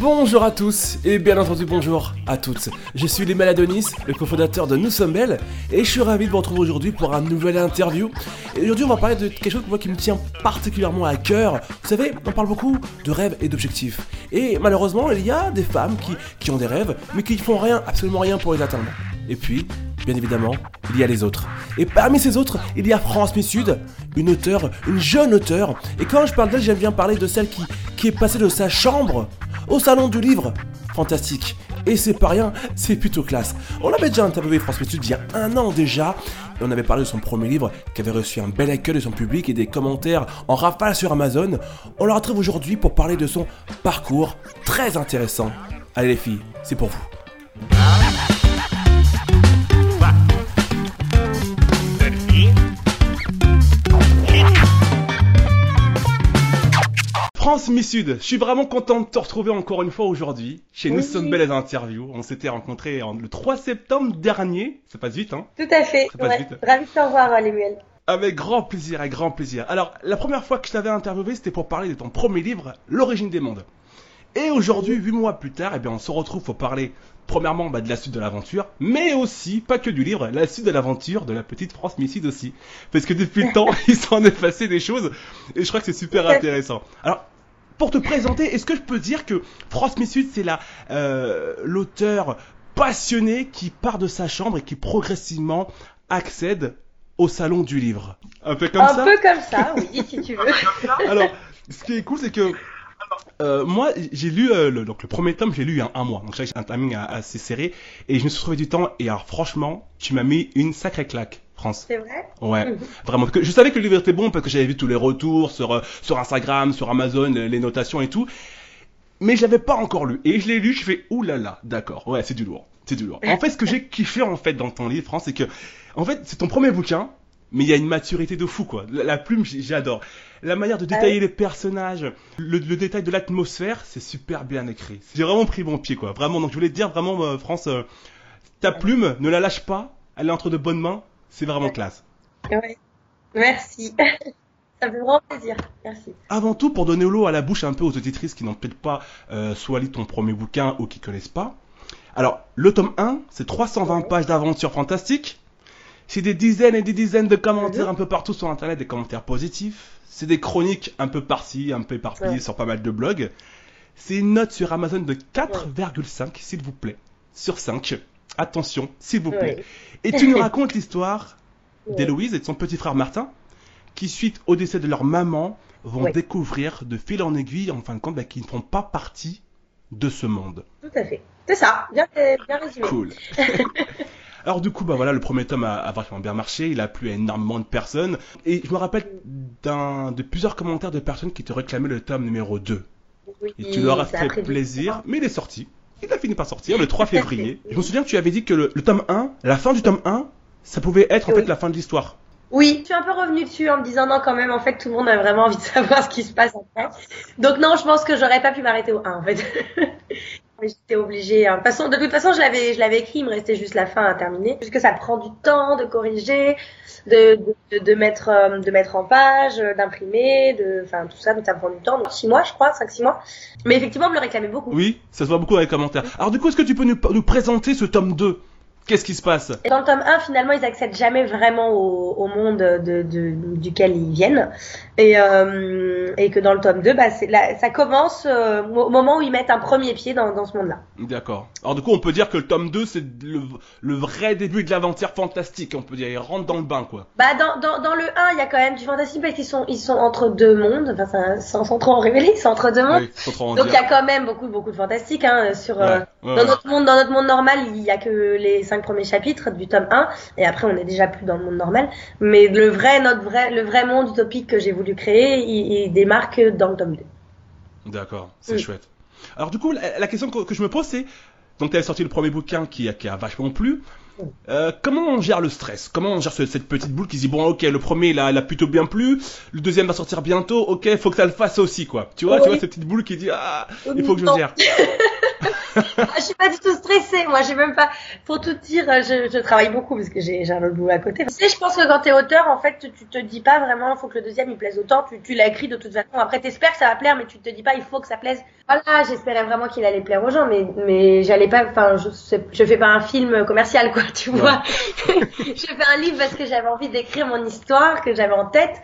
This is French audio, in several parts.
Bonjour à tous et bien entendu bonjour à toutes. Je suis Les Maladonis, le cofondateur de Nous sommes belles et je suis ravi de vous retrouver aujourd'hui pour un nouvel interview. Et aujourd'hui on va parler de quelque chose qui me tient particulièrement à cœur. Vous savez, on parle beaucoup de rêves et d'objectifs. Et malheureusement il y a des femmes qui, ont des rêves mais qui font rien, absolument rien pour les atteindre. Et puis, bien évidemment, il y a les autres. Et parmi ces autres, il y a France Sud, une auteure, une jeune auteure. Et quand je parle d'elle, j'aime bien parler de celle qui, qui est passée de sa chambre au salon du livre. Fantastique. Et c'est pas rien, c'est plutôt classe. On avait déjà interviewé France Sud il y a un an déjà. Et on avait parlé de son premier livre qui avait reçu un bel accueil de son public et des commentaires en rafale sur Amazon. On la retrouve aujourd'hui pour parler de son parcours très intéressant. Allez les filles, c'est pour vous. France Mi Sud, je suis vraiment content de te retrouver encore une fois aujourd'hui chez Nous sommes belles interviews. On s'était rencontrés le 3 septembre dernier. Ça passe vite, hein Tout à fait. Ça passe vite. Ravi de te revoir, Lémuel. Avec grand plaisir, avec grand plaisir. Alors, la première fois que je t'avais interviewé, c'était pour parler de ton premier livre, L'origine des mondes. Et aujourd'hui, huit mois plus tard, eh bien, on se retrouve pour parler premièrement bah, de la suite de l'aventure, mais aussi, pas que du livre, la suite de l'aventure de la petite France Misside aussi. Parce que depuis le temps, il s'en est passé des choses, et je crois que c'est super intéressant. Alors, pour te présenter, est-ce que je peux dire que France Missud, c'est la euh, l'auteur passionné qui part de sa chambre et qui progressivement accède au salon du livre? Un peu comme ça? Un peu comme ça, oui, si tu veux. Alors, ce qui est cool, c'est que euh, moi, j'ai lu euh, le, donc le premier tome, j'ai lu il y a un mois, donc j'ai un timing assez serré, et je me suis trouvé du temps. Et alors, franchement, tu m'as mis une sacrée claque. France. C'est vrai? Ouais, mhm. vraiment. que je savais que le livre était bon parce que j'avais vu tous les retours sur, euh, sur Instagram, sur Amazon, les, notations et tout. Mais je l'avais pas encore lu. Et je l'ai lu, je fais oulala, d'accord. Ouais, c'est du lourd. C'est du lourd. En fait, ce que j'ai kiffé en fait dans ton livre, France, c'est que, en fait, c'est ton premier bouquin, mais il y a une maturité de fou, quoi. La, plume, j'adore. La manière de détailler les personnages, le, détail de l'atmosphère, c'est super bien écrit. J'ai vraiment pris mon pied, quoi. Vraiment. Donc, je voulais te dire vraiment, euh, France, euh, ta plume, ne la lâche pas. Elle est entre de bonnes mains. C'est vraiment classe. Ouais. Merci. Ça fait vraiment plaisir. Merci. Avant tout, pour donner l'eau à la bouche un peu aux auditrices qui n'ont peut-être pas euh, soit lu ton premier bouquin ou qui connaissent pas. Alors, le tome 1, c'est 320 pages d'aventure fantastique. C'est des dizaines et des dizaines de commentaires un peu partout sur Internet, des commentaires positifs. C'est des chroniques un peu par-ci, un peu éparpillées sur pas mal de blogs. C'est une note sur Amazon de 4,5, s'il vous plaît, sur 5. Attention, s'il vous plaît. Et tu nous racontes l'histoire d'Héloïse et de son petit frère Martin, qui, suite au décès de leur maman, vont découvrir de fil en aiguille, en fin de compte, bah, qu'ils ne font pas partie de ce monde. Tout à fait. C'est ça, bien, bien résumé. Cool. Alors du coup, bah voilà, le premier tome a, vachement bien marché, il a plu à énormément de personnes. Et je me rappelle d'un, de plusieurs commentaires de personnes qui te réclamaient le tome numéro 2. Oui, et tu leur as fait plaisir, mais il est sorti. Il a fini par sortir le 3 février. Je me souviens que tu avais dit que le, tome 1, la fin du tome 1, ça pouvait être en fait la fin de l'histoire. Oui, je suis un peu revenu dessus en me disant non quand même en fait tout le monde a vraiment envie de savoir ce qui se passe après. Donc non, je pense que j'aurais pas pu m'arrêter au 1 en fait. J'étais obligée. Hein. De, toute façon, je l'avais, je l'avais écrit. Il me restait juste la fin à terminer. Puisque ça prend du temps de corriger, de, de, mettre, euh, de mettre en page, euh, d'imprimer, de, enfin tout ça. Donc ça prend du temps. Donc six mois, je crois, cinq six mois. Mais effectivement, on me le réclamait beaucoup. Oui, ça se voit beaucoup dans les commentaires. Alors du coup, est-ce que tu peux nous, nous présenter ce tome 2 Qu'est-ce qui se passe? Dans le tome 1, finalement, ils accèdent jamais vraiment au, au monde de, de, duquel ils viennent. Et, euh, et que dans le tome 2, bah, là, ça commence euh, au moment où ils mettent un premier pied dans, dans ce monde-là. D'accord. Alors du coup, on peut dire que le tome 2, c'est le, le, vrai début de l'aventure fantastique. On peut dire, ils rentrent dans le bain, quoi. Bah, dans, dans, dans le 1, il y a quand même du fantastique parce qu'ils sont, ils sont entre deux mondes. Enfin, sans, sans trop en révéler, ils sont entre deux mondes. Oui, Donc il y a quand même beaucoup, beaucoup de fantastique. Hein, sur, euh, dans, Notre monde, dans notre monde normal, il y a que les cinq premiers chapitres du tome 1 et après on est déjà plus dans le monde normal. Mais le vrai notre vrai le vrai monde utopique que j'ai voulu créer il, démarque dans le tome 2 d'accord c'est chouette. Alors du coup la, question que, je me pose c'est donc tu as sorti le premier bouquin qui a vachement plu Euh, comment on gère le stress? Comment on gère ce- cette petite boule qui se dit bon ok le premier il a, il a plutôt bien plu, le deuxième va sortir bientôt, ok faut que ça le fasse aussi quoi. Tu vois, tu vois cette petite boule qui dit ah il faut que je Non. gère. Ah, je suis pas du tout stressée. Moi, j'ai même pas. Pour tout dire, je, je travaille beaucoup parce que j'ai un autre boulot à côté. Tu sais, je pense que quand t'es auteur, en fait, tu, te dis pas vraiment, faut que le deuxième il plaise autant. Tu, tu l'as écrit de toute façon. Après, t'espères que ça va plaire, mais tu te dis pas, il faut que ça plaise. Voilà, j'espérais vraiment qu'il allait plaire aux gens, mais mais j'allais pas. Enfin, je je fais pas un film commercial, quoi. Tu vois. je fais un livre parce que j'avais envie d'écrire mon histoire que j'avais en tête.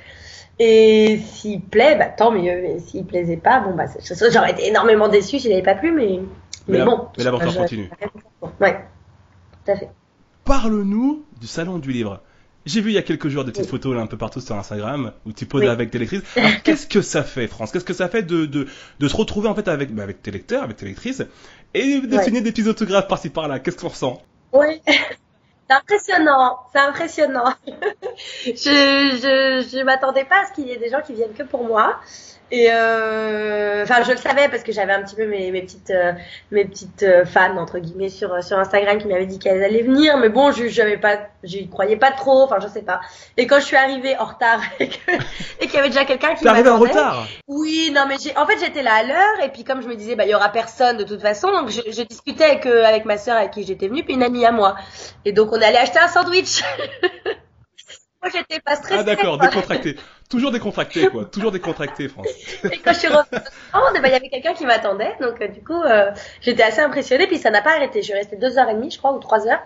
Et s'il plaît, bah tant mieux. Et s'il plaisait pas, bon bah j'aurais été énormément déçue s'il avait pas plu, mais Mais mais, la- bon. mais l'aventure je- continue. Ouais, tout à fait. Parle-nous du salon du livre. J'ai vu il y a quelques jours des petites photos là un peu partout sur Instagram où tu poses Oui. avec tes lectrices. Alors qu'est-ce que ça fait France? Qu'est-ce que ça fait de, de, de se retrouver en fait avec, bah, avec tes lecteurs, avec tes lectrices et de Ouais. signer des petits autographes par-ci par-là? Qu'est-ce qu'on ressent? Oui. C'est impressionnant, c'est impressionnant. je je m'attendais pas à ce qu'il y ait des gens qui viennent que pour moi. Et euh, enfin, je le savais parce que j'avais un petit peu mes, mes petites euh, mes petites euh, fans entre guillemets sur euh, sur Instagram qui m'avaient dit qu'elles allaient venir, mais bon, je j'avais pas, j'y croyais pas trop. Enfin, je sais pas. Et quand je suis arrivée en retard et qu'il y avait déjà quelqu'un qui arrivé en m'attendait, retard oui, non, mais j'ai, en fait, j'étais là à l'heure, et puis comme je me disais, bah, il y aura personne de toute façon, donc je, je discutais avec, euh, avec ma sœur avec qui j'étais venue, puis une amie à moi. Et donc, on est allé acheter un sandwich. Moi, j'étais pas stressée. Ah d'accord, décontracté. Toujours décontracté quoi, toujours décontracté France. Et quand je suis revenue eh ben, il y avait quelqu'un qui m'attendait, donc euh, du coup, euh, j'étais assez impressionnée, puis ça n'a pas arrêté. Je suis restée deux heures et demie, je crois, ou trois heures.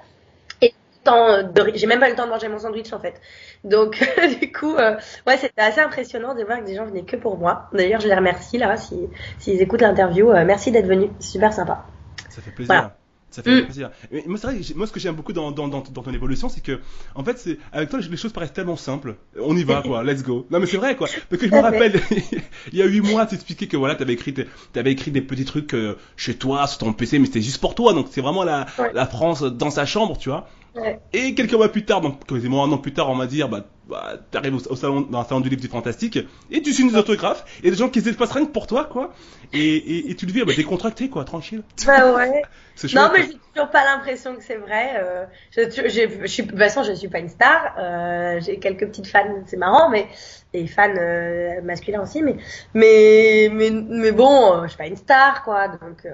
Et de, j'ai même pas eu le temps de manger mon sandwich, en fait. Donc, du coup, euh, ouais, c'était assez impressionnant de voir que des gens venaient que pour moi. D'ailleurs, je les remercie, là, si, s'ils écoutent l'interview. Euh, merci d'être venus. Super sympa. Ça fait plaisir. Voilà. Ça fait Mm. plaisir. Moi, c'est vrai que moi, ce que j'aime beaucoup dans, dans, dans, dans ton évolution, c'est que, en fait, c'est, avec toi, les choses paraissent tellement simples. On y va, quoi. Let's go. Non, mais c'est vrai, quoi. Parce que je me fait. rappelle, il y a huit mois, tu expliquais que voilà, t'avais écrit, t'avais écrit des petits trucs euh, chez toi, sur ton PC, mais c'était juste pour toi. Donc, c'est vraiment la, Ouais. la France dans sa chambre, tu vois. Ouais. Et quelques mois plus tard, donc quasiment un an plus tard, on m'a dit, bah, bah t'arrives au, au salon, dans un salon du livre du fantastique, et tu signes des autographes, et des gens qui se déplacent rien que pour toi, quoi. Et, et, et tu le vis, bah, décontracté, quoi, tranquille. Bah ouais. Chouette. Non, mais j'ai toujours pas l'impression que c'est vrai. Euh, je, je, je suis, de toute façon, je suis pas une star. Euh, j'ai quelques petites fans, c'est marrant, mais des fans euh, masculins aussi, mais mais mais, mais bon, je suis pas une star, quoi. Donc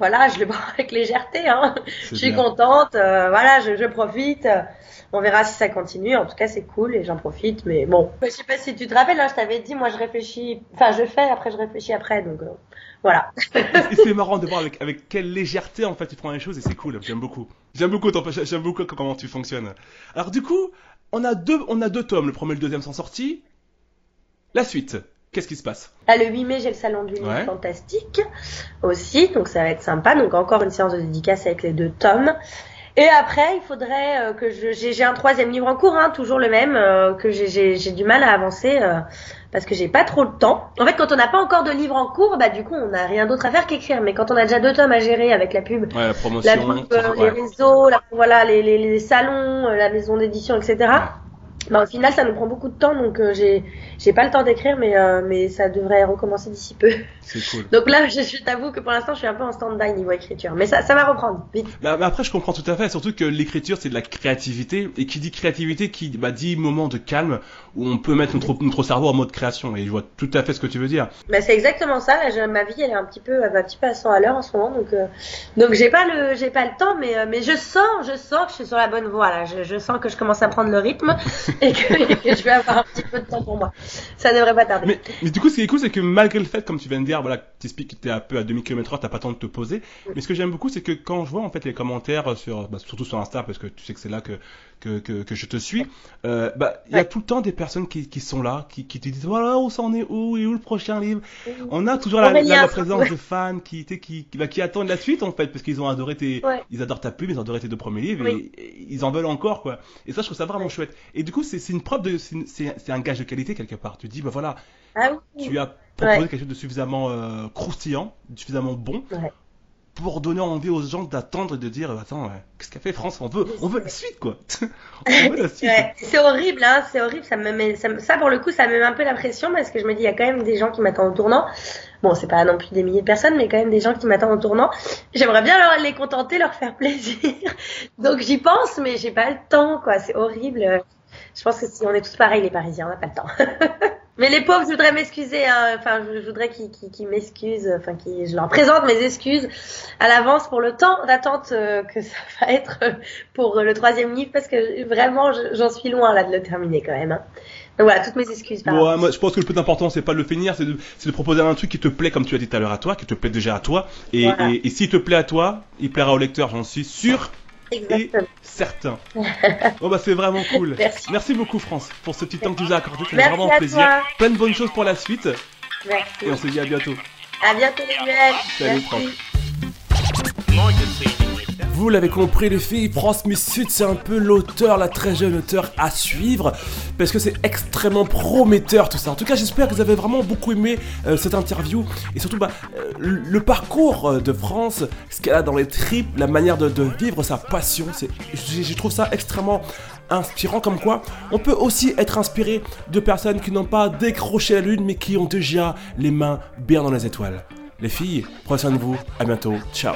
voilà, je le prends avec légèreté. Hein. Je suis bien. contente. euh, voilà, je, je profite. On verra si ça continue. En tout cas, c'est cool et j'en profite. Mais bon, je sais pas si tu te rappelles. Hein, je t'avais dit, moi, je réfléchis. Enfin, je fais. Après, je réfléchis après. Donc euh, voilà. Et c'est marrant de voir avec, avec quelle légèreté en fait tu prends les choses et c'est cool, j'aime beaucoup. J'aime beaucoup, ton- j'aime beaucoup comment tu fonctionnes. Alors du coup, on a deux, on a deux tomes, le premier et le deuxième sont sortis. La suite, qu'est-ce qui se passe? Là, le 8 mai, j'ai le salon du livre Ouais. fantastique aussi, donc ça va être sympa. Donc encore une séance de dédicace avec les deux tomes. Et après, il faudrait euh, que je j'ai j'ai un troisième livre en cours, hein, toujours le même, euh, que j'ai- j'ai j'ai du mal à avancer euh, parce que j'ai pas trop le temps. En fait, quand on n'a pas encore de livre en cours, bah du coup, on n'a rien d'autre à faire qu'écrire. Mais quand on a déjà deux tomes à gérer avec la pub, Ouais, la promotion. la pub, euh, ouais. les réseaux, la- voilà, les, les, les salons, euh, la maison d'édition, etc. Bah, au final, ça nous prend beaucoup de temps, donc euh, j'ai j'ai pas le temps d'écrire, mais euh, mais ça devrait recommencer d'ici peu. C'est cool. Donc là, je, je t'avoue que pour l'instant, je suis un peu en stand-by niveau écriture, mais ça ça va reprendre vite. Mais, mais après, je comprends tout à fait, surtout que l'écriture c'est de la créativité et qui dit créativité, qui bah, dit moment de calme où on peut mettre notre, notre cerveau en mode création. Et je vois tout à fait ce que tu veux dire. Bah, c'est exactement ça. Là, ma vie, elle est un petit peu, elle va un petit peu à 100 à l'heure en ce moment, donc euh, donc j'ai pas le j'ai pas le temps, mais euh, mais je sens je sens que je suis sur la bonne voie là. Je, je sens que je commence à prendre le rythme et que, et que je vais avoir un petit peu de temps pour moi. Ça devrait pas tarder. Mais, mais du coup, ce qui est cool, c'est que malgré le fait, comme tu viens de dire, voilà, tu expliques que t'es un peu à demi kilomètre heure, t'as pas le temps de te poser. Mais ce que j'aime beaucoup, c'est que quand je vois en fait les commentaires sur, bah, surtout sur Insta, parce que tu sais que c'est là que que, que, que je te suis, euh, bah il y a tout le temps des personnes qui, qui sont là, qui, qui te disent voilà où ça en est où? Et où le prochain livre? On a toujours la, la, présence ouais. de fans qui, qui, qui, bah, qui attendent la suite en fait, parce qu'ils ont adoré tes, Ouais. ils adorent ta pub, ils ont adoré tes deux premiers livres Oui. et, et ils en veulent encore quoi. Et ça, je trouve ça vraiment chouette. Et du coup, c'est une preuve de, c'est un gage de qualité quelque part. Tu dis bah voilà, Ah oui. tu as proposé Ouais. quelque chose de suffisamment euh, croustillant, de suffisamment bon Ouais. pour donner envie aux gens d'attendre et de dire attends qu'est-ce qu'a fait France? On veut on veut la suite quoi on veut la suite c'est horrible hein c'est horrible ça me met ça, pour le coup ça me met un peu la pression parce que je me dis il y a quand même des gens qui m'attendent au tournant bon c'est pas non plus des milliers de personnes mais quand même des gens qui m'attendent au tournant j'aimerais bien leur, les contenter leur faire plaisir donc j'y pense mais j'ai pas le temps quoi c'est horrible je pense que si on est tous pareils les Parisiens on n'a pas le temps Mais les pauvres, je voudrais m'excuser. Hein. Enfin, je voudrais qu'ils m'excusent. Enfin, je leur présente mes excuses à l'avance pour le temps d'attente euh, que ça va être pour le troisième livre, parce que vraiment, j'en suis loin là de le terminer quand même. Hein. Donc voilà, toutes mes excuses. Par ouais, moi, je pense que le plus important, c'est pas de le finir, c'est de, de, proposer un truc qui te plaît, comme tu as dit tout à l'heure à toi, qui te plaît déjà à toi. Et, et, et s'il te plaît à toi, il plaira au lecteur, j'en suis sûr. Exactement. et certain. oh bah c'est vraiment cool. Merci. beaucoup France pour ce petit temps que tu nous as accordé, c'est vraiment un plaisir. Plein de bonnes choses pour la suite. Merci. Et on se dit à bientôt. À bientôt Salut Merci. Vous l'avez compris les filles, France Miss Sud c'est un peu l'auteur, la très jeune auteur à suivre, parce que c'est extrêmement prometteur tout ça. En tout cas j'espère que vous avez vraiment beaucoup aimé euh, cette interview, et surtout bah, euh, le parcours euh, de France, ce qu'elle a dans les tripes, la manière de, vivre sa passion, je trouve ça extrêmement inspirant. Comme quoi on peut aussi être inspiré de personnes qui n'ont pas décroché la lune mais qui ont déjà les mains bien dans les étoiles. Les filles, prenez soin de vous, à bientôt, ciao